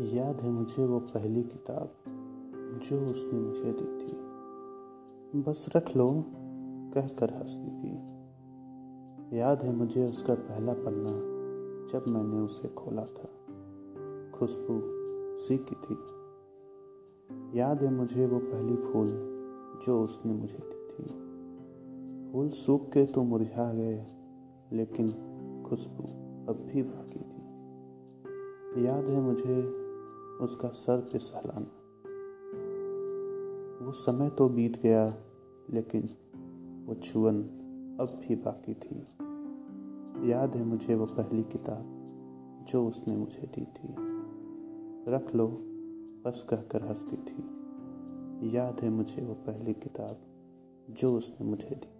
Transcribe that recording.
याद है मुझे वो पहली किताब जो उसने मुझे दी थी। बस रख लो कह कर हंसती थी। याद है मुझे उसका पहला पन्ना जब मैंने उसे खोला था। खुशबू उसी की थी। याद है मुझे वो पहली फूल जो उसने मुझे दी थी। फूल सूख के तो मुरझा गए, लेकिन खुशबू अब भी बाकी थी। याद है मुझे उसका सर पे सहलाना वो समय तो बीत गया, लेकिन वो छुअन अब भी बाकी थी। याद है मुझे वो पहली किताब जो उसने मुझे दी थी। रख लो, बस कहकर हंसती थी। याद है मुझे वो पहली किताब जो उसने मुझे दी।